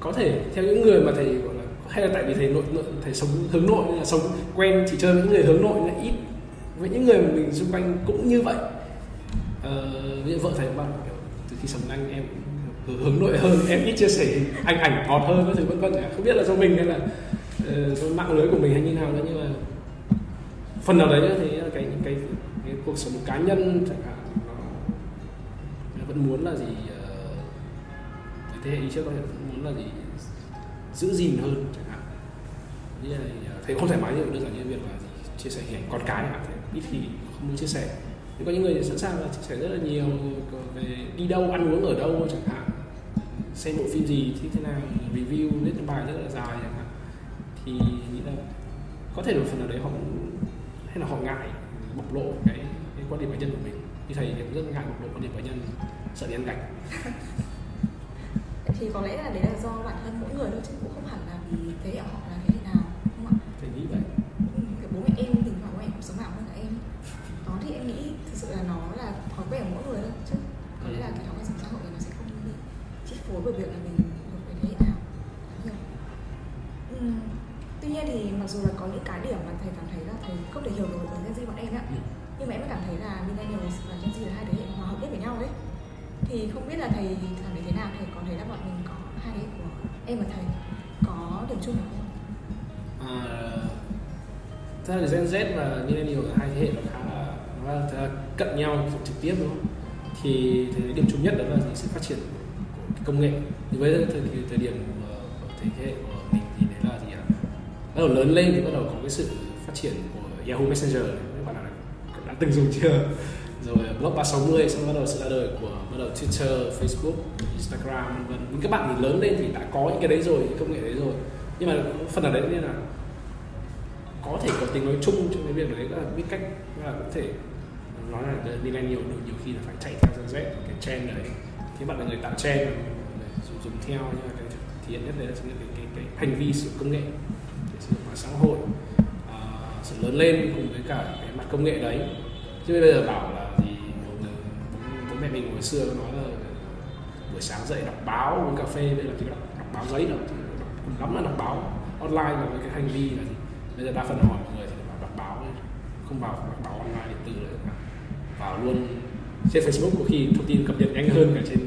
có thể theo những người mà thầy gọi là hay là tại vì thầy nội, nội thầy sống hướng nội nên là sống quen chỉ chơi với những người hướng nội là ít. Với những người mà mình xung quanh cũng như vậy. Ờ, ví dụ vợ thầy bạn kiểu từ khi sống anh em hướng nội hơn em ít chia sẻ anh ảnh ngọt hơn các thứ vân vân không biết là do mình hay là uh, do mạng lưới của mình hay như nào nữa nhưng mà phần nào đấy thì cái cái cái cuộc sống cá nhân chẳng hạn nó vẫn muốn là gì uh, thế hệ đi trước có thể muốn là gì giữ gìn hơn chẳng hạn. Như là ờ, thấy không thoải mái như đơn giản như việc là gì, chia sẻ hình ảnh con cái chẳng hạn ít khi không muốn chia sẻ. Nhưng có những người sẵn sàng là chia sẻ rất là nhiều về đi đâu ăn uống ở đâu chẳng hạn xem bộ phim gì thì thế nào review viết bài rất là dài chẳng hạn. Thì nghĩ là có thể một phần nào đấy họ hay là họ ngại bộc lộ cái, cái quan điểm cá nhân của mình? Như thầy thì cũng rất ngại bộc lộ quan điểm cá nhân sợ đi ăn gạch. Thì có lẽ là đấy là do bản thân mỗi người thôi chứ cũng không hẳn là vì thế họ là thế nào không ạ? Thầy nghĩ vậy. Ừ, bố mẹ em thì bố mẹ cũng sống ảo hơn cả em. Đó thì em nghĩ thực sự là nó là thói quen của mỗi người thôi chứ có lẽ là cái thói quen sống xã hội này nó sẽ không bị chi phối bởi việc là mình thuộc về thế hệ nào ừ. tuy nhiên thì mặc dù là có những cái điểm mà thầy cảm thấy là không thể hiểu được ở Gen Z bọn em ạ ừ. nhưng mà em cảm thấy là millennials và Gen Z là hai thế hệ hòa hợp nhất với nhau đấy thì không biết là thầy cảm thấy thế nào? Thầy có thấy là bọn mình có hai thế hệ của em và thầy có điểm chung nào không? À, thật ra Gen Z và Millennial là hai thế hệ nó khá là nó là, là cận nhau trực tiếp đúng không? Thì thì điểm chung nhất đó là gì? sự phát triển của công nghệ. Thì với thời thời điểm của thế hệ của mình thì đấy là gì ạ? Bắt đầu lớn lên thì bắt đầu có cái sự phát triển của Yahoo Messenger các bạn đã, đã từng dùng chưa rồi ờ, blog 360 xong bắt đầu sự ra đời của bắt đầu Twitter, Facebook, Instagram vân vân. Những các bạn thì lớn lên thì đã có những cái đấy rồi, những công nghệ đấy rồi. Nhưng mà phần ở đấy nên là có thể có tính nói chung trong cái việc đấy là biết cách là có thể nói là millennial nhiều, nhiều khi là phải chạy theo Gen Z cái trend đấy Thế bạn là người tạo trend dùng, dùng theo nhưng mà cái thiện nhất đấy là chính là cái, cái, cái hành vi sử dụng công nghệ để sử dụng mạng xã hội sự lớn lên cùng với cả cái mặt công nghệ đấy. Chứ bây giờ bảo là gì bố, bố mẹ mình hồi xưa nói là buổi sáng dậy đọc báo uống cà phê bây giờ chỉ đọc, đọc báo giấy đâu cùng lắm là đọc báo online và với cái hành vi là gì. Bây giờ đa phần hỏi mọi người thì bảo đọc báo không vào đọc báo online điện tử nữa. Vào luôn trên Facebook có khi thông tin cập nhật nhanh hơn cả trên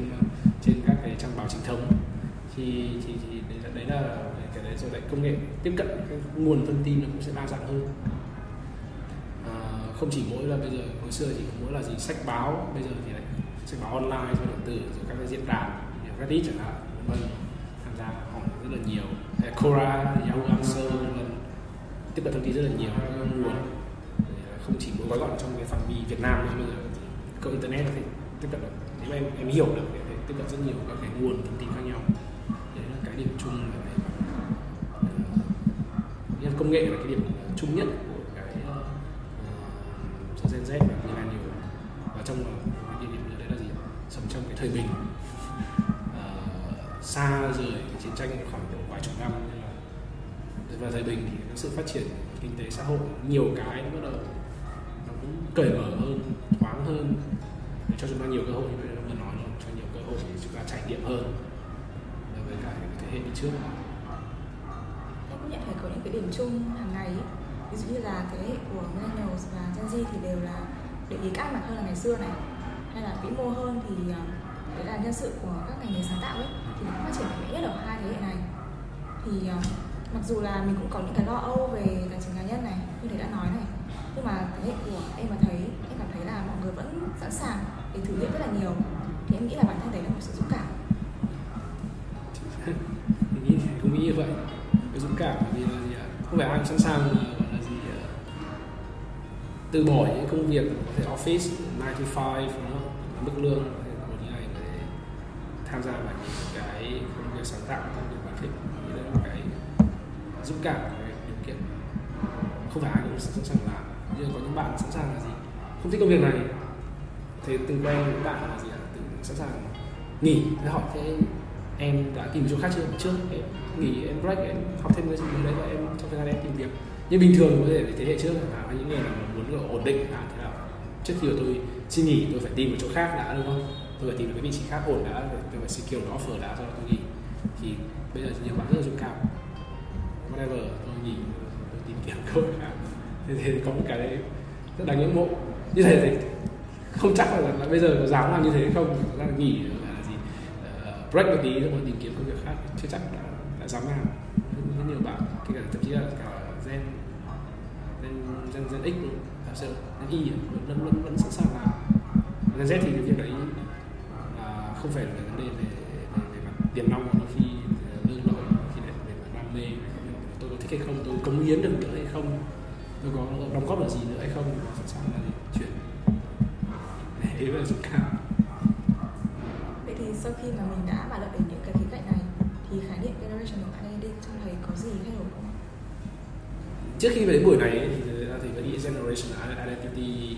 trên các cái trang báo chính thống thì thì, thì đấy, là, đấy là cái đấy rồi lại công nghệ tiếp cận cái nguồn thông tin nó cũng sẽ đa dạng hơn. À, không chỉ mỗi là bây giờ hồi xưa chỉ mỗi là gì sách báo bây giờ thì lại sách báo online rồi điện tử rồi các cái diễn đàn Reddit chẳng hạn vân tham gia hỏi rất là nhiều. Hay Quora, Yahoo Answer vân tiếp cận thông tin rất là nhiều các nguồn. Không chỉ mỗi gói gọn trong cái phạm vi Việt Nam nữa bây giờ có internet thì tiếp cận được. Nếu em em hiểu được thì tiếp cận rất nhiều các cái nguồn thông tin khác nhau đấy là cái điểm chung là cái uh, công nghệ là cái điểm chung nhất của cái uh, Gen Z và Millennial. Và trong cái địa điểm đấy là gì sống trong cái thời bình. Uh, xa rời cái chiến tranh khoảng độ vài chục năm nên là và thời bình thì cái sự phát triển kinh tế xã hội. Nhiều cái nó bắt đầu nó cũng cởi mở hơn thoáng hơn. Để cho chúng ta nhiều cơ hội như vậy vừa nói rồi cho nhiều cơ hội để chúng ta trải nghiệm hơn. Với cả cái thế hệ đi trước em cũng nhận thấy có những cái điểm chung hàng ngày ví dụ như là thế hệ của millennials và Gen Z thì đều là để ý các mặt hơn là ngày xưa này. Hay là vĩ mô hơn thì à, đấy là nhân sự của các ngành nghề sáng tạo ấy, thì nó phát triển mạnh mẽ nhất ở hai thế hệ này. Thì à, mặc dù là mình cũng có những cái lo âu về tài chính cá nhân này, như thầy đã nói này, nhưng mà thế hệ của em mà thấy, em cảm thấy là mọi người vẫn sẵn sàng để thử nghiệm rất là nhiều. Thì em nghĩ là bản thân đấy là một sự dũng cảm. Mình nghĩ cũng nghĩ như vậy. Cái dũng cảm vì là gì không phải ai cũng sẵn sàng là, là gì ờ, từ bỏ những công việc có thể office 9 to 5 mức lương của như này để tham gia vào những cái công việc sáng tạo công việc bạn thích nghĩ đấy là cái dũng cảm cái điều kiện không phải ai cũng sẵn sàng làm. Như có những bạn sẵn sàng là gì? Không thích công việc này. Thì từng quen những bạn là gì ạ? Từng sẵn sàng nghỉ. Thế hỏi thế em đã tìm chỗ khác chưa trước em nghỉ em break em học thêm cái gì đấy và em trong thời gian em tìm việc. Nhưng bình thường có thể thế hệ trước là những người nào muốn ổn định à, thế nào? Trước khi tôi xin nghỉ tôi phải tìm một chỗ khác đã đúng không? Tôi phải tìm được cái vị trí khác ổn đã tôi phải secure nó offer đã sau đó tôi nghỉ. Thì bây giờ nhiều bạn rất là dũng cảm. Whatever tôi nghỉ tôi tìm kiếm cơ hội khác thế thì có một cái đấy rất đáng ngưỡng mộ. Như thế thì không chắc là, là bây giờ có dám làm như thế không? Là nghỉ là gì? Uh, break một tí rồi tìm kiếm công việc khác chưa chắc đã Dạ, dám làm. Rất nhiều bạn kể cả thậm chí là cả gen gen gen, gen x thật sự gen y vẫn vẫn vẫn, vẫn sẵn sàng làm. Gen z thì cái việc đấy là không phải là vấn đề về, về, về mặt tiền nong mà đôi khi lương lậu khi lại về mặt đam mê. Tôi có thích hay không tôi cống hiến được nữa hay không tôi có đóng góp được gì nữa hay không sẵn sàng là chuyện đấy là dũng cảm vậy thì sau khi mà mình đã bàn luận đến khái niệm generational identity trong thầy có gì thay đổi không trước khi về đến buổi này thì thì vẫn nghĩ generational identity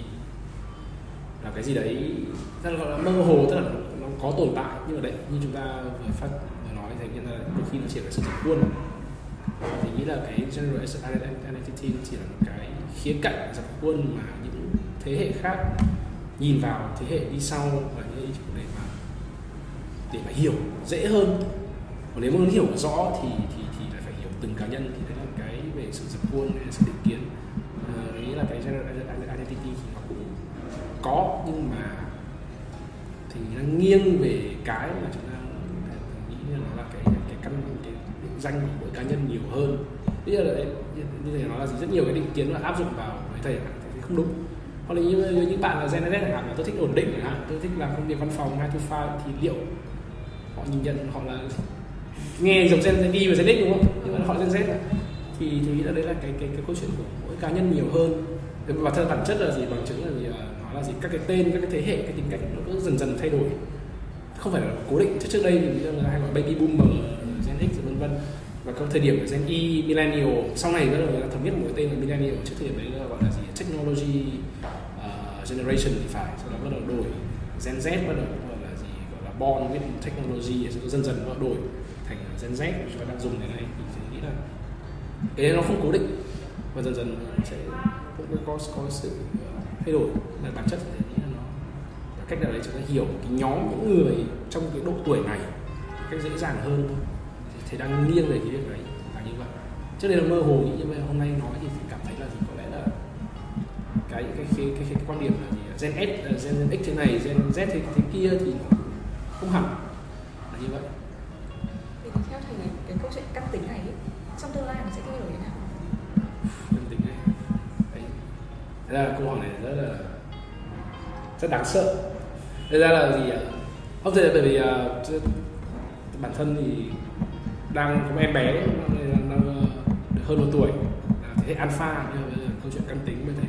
là cái gì đấy rất là mơ hồ, tức là nó có tồn tại. Nhưng mà đấy, như chúng ta vừa phát, vừa nói thì hiện ra đôi khi nó chỉ là sự thật khuôn thì nghĩ là cái generational identity chỉ là một cái khía cạnh dập khuôn mà những thế hệ khác nhìn vào, thế hệ đi sau và những để mà để mà hiểu dễ hơn còn nếu muốn hiểu rõ thì thì thì lại phải hiểu từng cá nhân thì đấy là cái về sự dập khuôn hay sự định kiến. Ờ, uh, nghĩ là cái identity thì nó cũng có nhưng mà thì nó nghiêng về cái mà chúng ta nghĩ là là cái cái căn cái định danh của mỗi cá nhân nhiều hơn. Bây giờ là như thế nó là gì? Rất nhiều cái định kiến là áp dụng vào với thầy thì không đúng. Hoặc là như, như những bạn là Gen Z chẳng hạn là tôi thích ổn định chẳng hạn tôi thích làm công việc văn phòng 9 to 5 thì liệu họ nhìn nhận họ là nghe dòng Gen đi và Gen X đúng không? Nhưng mà họ Gen Z. Thì thì nghĩ là đấy là cái cái cái câu chuyện của mỗi cá nhân nhiều hơn. Và thật bản chất là gì? Bằng chứng là gì? À, nó là gì? Các cái tên các cái thế hệ cái tính cách nó cứ dần dần thay đổi. Không phải là cố định. Trước trước đây thì là hay gọi baby boomer Gen X vân vân. Và có thời điểm của Gen Y millennial. Sau này bắt đầu người ta thống nhất một tên là millennial. Trước thời điểm đấy là gọi là gì? Technology uh, generation thì phải. Sau đó bắt đầu đổi. Gen Z bắt đầu gọi là gì? Gọi là born with technology. Dần dần bắt đầu đổi thành Gen Z chúng ta đang dùng thế này thì nghĩ là cái đấy nó không cố định. Và dần dần sẽ cũng có có sự thay đổi. Là bản chất thì nghĩ là nó là cách nào đấy chúng ta hiểu cái nhóm những người trong cái độ tuổi này cách dễ dàng hơn. Thôi thì đang nghiêng về cái việc đấy là như vậy. Trước đây là mơ hồ nghĩ như vậy hôm nay nói thì cảm thấy là gì? Có lẽ là cái cái cái cái, cái, quan điểm là gì? Gen S gen, ờ, gen X thế này gen Z thế, thế kia thì nó không hẳn. Căn tính này trong tương lai nó sẽ thay đổi thế nào? Căn tính này. Đấy. Thế là câu hỏi này rất là rất đáng sợ. Thế ra là gì ạ? Không thể là bởi vì uh, bản thân thì đang có em bé đang, đang được ờ, hơn một tuổi. Là thế hệ alpha nhưng mà bây giờ câu chuyện căn tính mới thể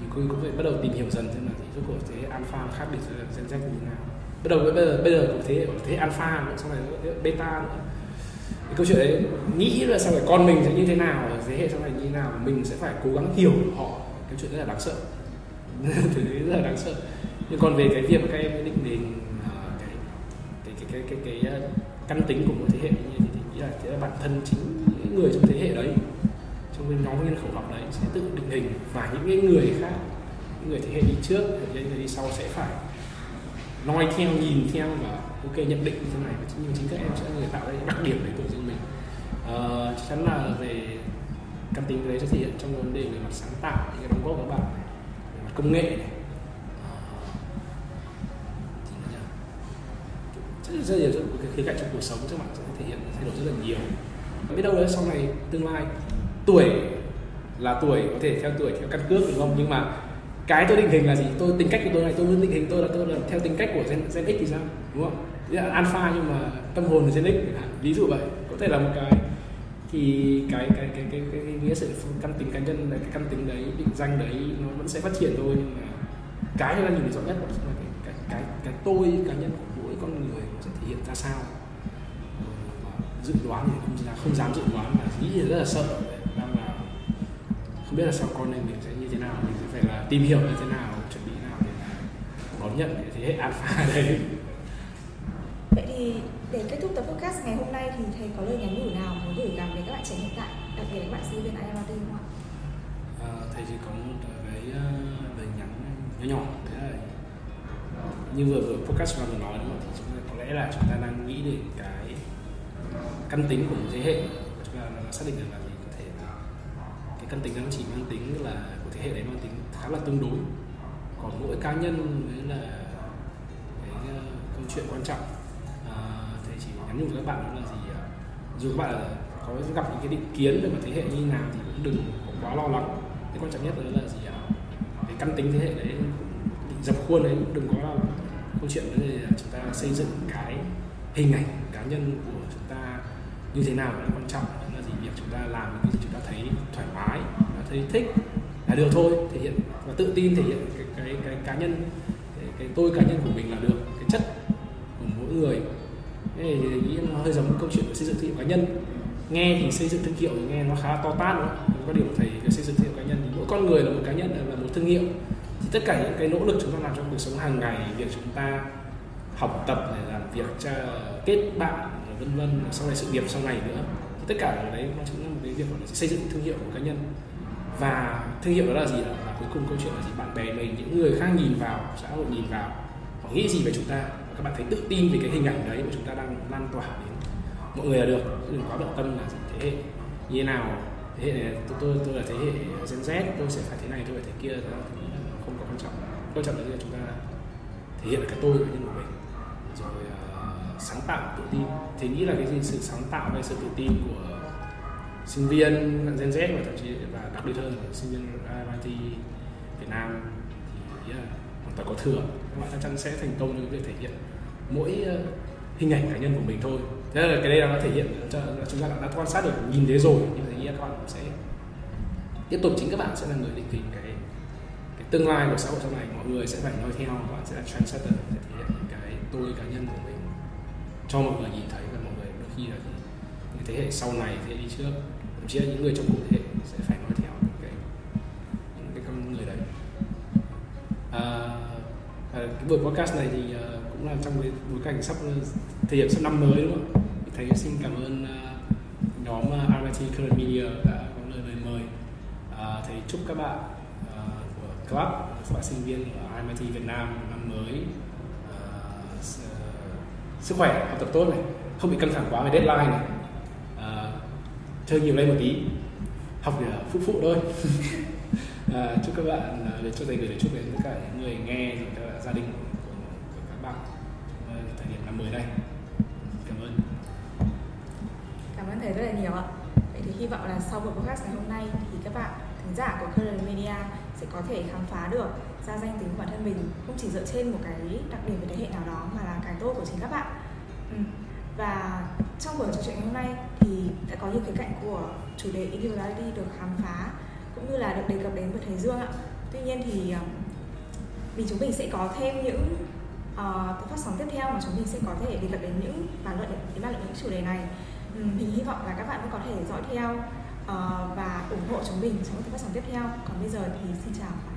thì cô cũng phải bắt đầu tìm hiểu dần xem là thì rốt cuộc thế hệ alpha khác biệt với gen z như thế nào. Bắt đầu bây giờ bây giờ của thế hệ của thế hệ alpha nữa sau này beta nữa cái câu chuyện đấy nghĩ là sau này con mình sẽ như thế nào thế hệ sau này như thế nào mình sẽ phải cố gắng hiểu họ. Cái chuyện rất là đáng sợ. Thứ rất là đáng sợ. Nhưng còn về cái việc các em định hình ờ, cái cái cái cái cái, cái, cái căn tính của một thế hệ như thế thì nghĩ là thế là bản thân chính những người trong thế hệ đấy trong cái nhóm nhân khẩu học đấy sẽ tự định hình. Và những cái người khác những người thế hệ đi trước những người đi sau sẽ phải noi theo nhìn theo và ok nhận định như thế này. Và chính, chính các em sẽ người tạo ra những đặc điểm đấy của riêng mình. Uh, chắc chắn là về căn tính đấy sẽ thể hiện trong vấn đề về mặt sáng tạo những cái đóng góp của các bạn này về mặt công nghệ này. Rất, rất nhiều cái khía cạnh trong cuộc sống các bạn sẽ thể hiện thay đổi rất là nhiều. Biết đâu đấy sau này tương lai tuổi là tuổi có thể theo tuổi theo căn cước đúng không? Nhưng mà cái tôi định hình là gì? Tôi tính cách của tôi này tôi muốn định hình tôi là tôi là theo tính cách của gen, gen X thì sao? Đúng không? Dạ, alpha nhưng mà tâm hồn là gen X ví dụ vậy. Có thể là một cái thì cái cái cái cái, cái, cái nghĩa sự căn tính cá nhân này cái căn tính đấy định danh đấy nó vẫn sẽ phát triển thôi nhưng mà cái là ta nhìn rõ nhất là cái cái cái, cái tôi cá nhân của mỗi con người nó sẽ thể hiện ra sao. Dự đoán thì không dám không dám dự đoán mà nghĩ thì rất là sợ. Đang là không biết là sau con này mình sẽ như thế nào mình sẽ phải là tìm hiểu như thế nào chuẩn bị nào để đón nhận cái thế hệ alpha đấy vậy thì để kết thúc tập podcast ngày hôm nay thì thầy có lời nhắn nhủ nào muốn gửi gắm đến các bạn trẻ hiện tại đặc biệt là các bạn sinh viên IMT không ạ? À, thầy chỉ có một cái ờ, lời nhắn nhỏ nhỏ thế là như vừa vừa podcast vừa nói đúng không? thì chúng ta có lẽ là chúng ta đang nghĩ đến cái căn tính của một thế hệ chúng ta đã xác định được là gì có thể là cái căn tính nó chỉ mang tính là của thế hệ đấy mang tính khá là tương đối còn mỗi cá nhân mới là cái ờ, câu chuyện quan trọng chỉ nhắn nhủ với các bạn đó là gì à, dù các bạn có gặp những cái định kiến về mặt thế hệ như nào thì cũng đừng quá lo lắng. Cái quan trọng nhất đó là gì à, cái căn tính thế hệ đấy định dập khuôn đấy đừng có lo lắng. Câu chuyện đó là chúng ta xây dựng cái hình ảnh cá nhân của chúng ta như thế nào là quan trọng là gì việc chúng ta làm những gì chúng ta thấy thoải mái chúng thấy thích là được thôi thể hiện và tự tin thể hiện cái cái, cái cá nhân cái, cái tôi cá nhân của mình là được cái chất của mỗi người thế thì nghĩ nó hơi giống câu chuyện về xây dựng thương hiệu cá nhân. Nghe thì xây dựng thương hiệu thì nghe nó khá to tát đúng không? có điều thầy cái xây dựng thương hiệu cá nhân thì mỗi con người là một cá nhân là một thương hiệu. Thì tất cả những cái nỗ lực chúng ta làm trong cuộc sống hàng ngày việc chúng ta học tập để làm việc cho kết bạn vân vân sau này sự nghiệp sau này nữa thì tất cả cái đấy nó chính là một cái việc gọi là xây dựng thương hiệu của cá nhân. Và thương hiệu đó là gì là, là cuối cùng câu chuyện là gì? Bạn bè mình những người khác nhìn vào xã hội nhìn vào họ nghĩ gì về chúng ta? Các bạn thấy tự tin về cái hình ảnh đấy mà chúng ta đang lan tỏa đến. Mọi người là được đừng quá bận tâm là thế hệ như thế nào thế hệ này tôi tôi, tôi là thế hệ Gen Z tôi sẽ phải thế này tôi phải thế kia đó thì không có quan trọng. Quan trọng là chúng ta thể hiện cái tôi cá nhân của mình. Rồi uh, sáng tạo tự tin. Thì nghĩ là cái gì? Sự sáng tạo hay sự tự tin của sinh viên Gen Z và thậm chí và đặc biệt hơn là sinh viên MIT Việt Nam thì yeah, hoàn toàn có thừa. Các bạn chắc chắn sẽ thành công trong việc thể hiện mỗi ờ, hình ảnh cá nhân của mình thôi. Thế là cái đây là nó thể hiện cho chúng ta đã, quan sát được nhìn thấy rồi nhưng mà nghĩ là các bạn sẽ tiếp tục. Chính các bạn sẽ là người định hình cái cái tương lai của xã hội sau này. Mọi người sẽ phải nói theo các bạn sẽ là trendsetter để thể hiện những cái tôi cá nhân của mình cho mọi người nhìn thấy. Và mọi người đôi khi là những thế hệ sau này thế hệ đi trước thậm chí là những người trong cùng thế hệ sẽ phải nói theo những cái những cái con người đấy. À, Ờ, cái buổi podcast này thì ờ, cũng là trong cái bối cảnh sắp ờ, thể hiện sắp năm mới đúng không? Thầy xin cảm ơn nhóm RIT Current Media đã có lời mời mời. Thầy chúc các bạn uh, của club, các bạn sinh viên của RIT Việt Nam năm mới uh, sức khỏe, học tập tốt này, không bị căng thẳng quá về deadline này, uh, chơi nhiều lên một tí, học để phụ phụ thôi. à, chúc các bạn để cho thầy gửi lời chúc đến tất cả những người nghe rồi các bạn, ờ, thời điểm năm mới này. Cảm ơn. Cảm ơn thầy rất là nhiều ạ. Vậy thì hy vọng là sau buổi podcast ngày hôm nay thì các bạn thính giả của Current Media sẽ có thể khám phá được ra danh tính của bản thân mình không chỉ dựa trên một cái đặc điểm về thế hệ nào đó mà là cái tốt của chính các bạn. Ừ. và trong buổi trò chuyện ngày hôm nay thì đã có nhiều khía cạnh của chủ đề individuality được khám phá cũng như là được đề cập đến với thầy Dương ạ. Tuy nhiên thì ờ, vì chúng mình sẽ có thêm những uh, phát sóng tiếp theo mà chúng mình sẽ có thể đề cập đến những bàn luận đến bàn luận những chủ đề này. Um, mình hy vọng là các bạn cũng có thể dõi theo uh, và ủng hộ chúng mình trong các phát sóng tiếp theo. Còn bây giờ thì xin chào.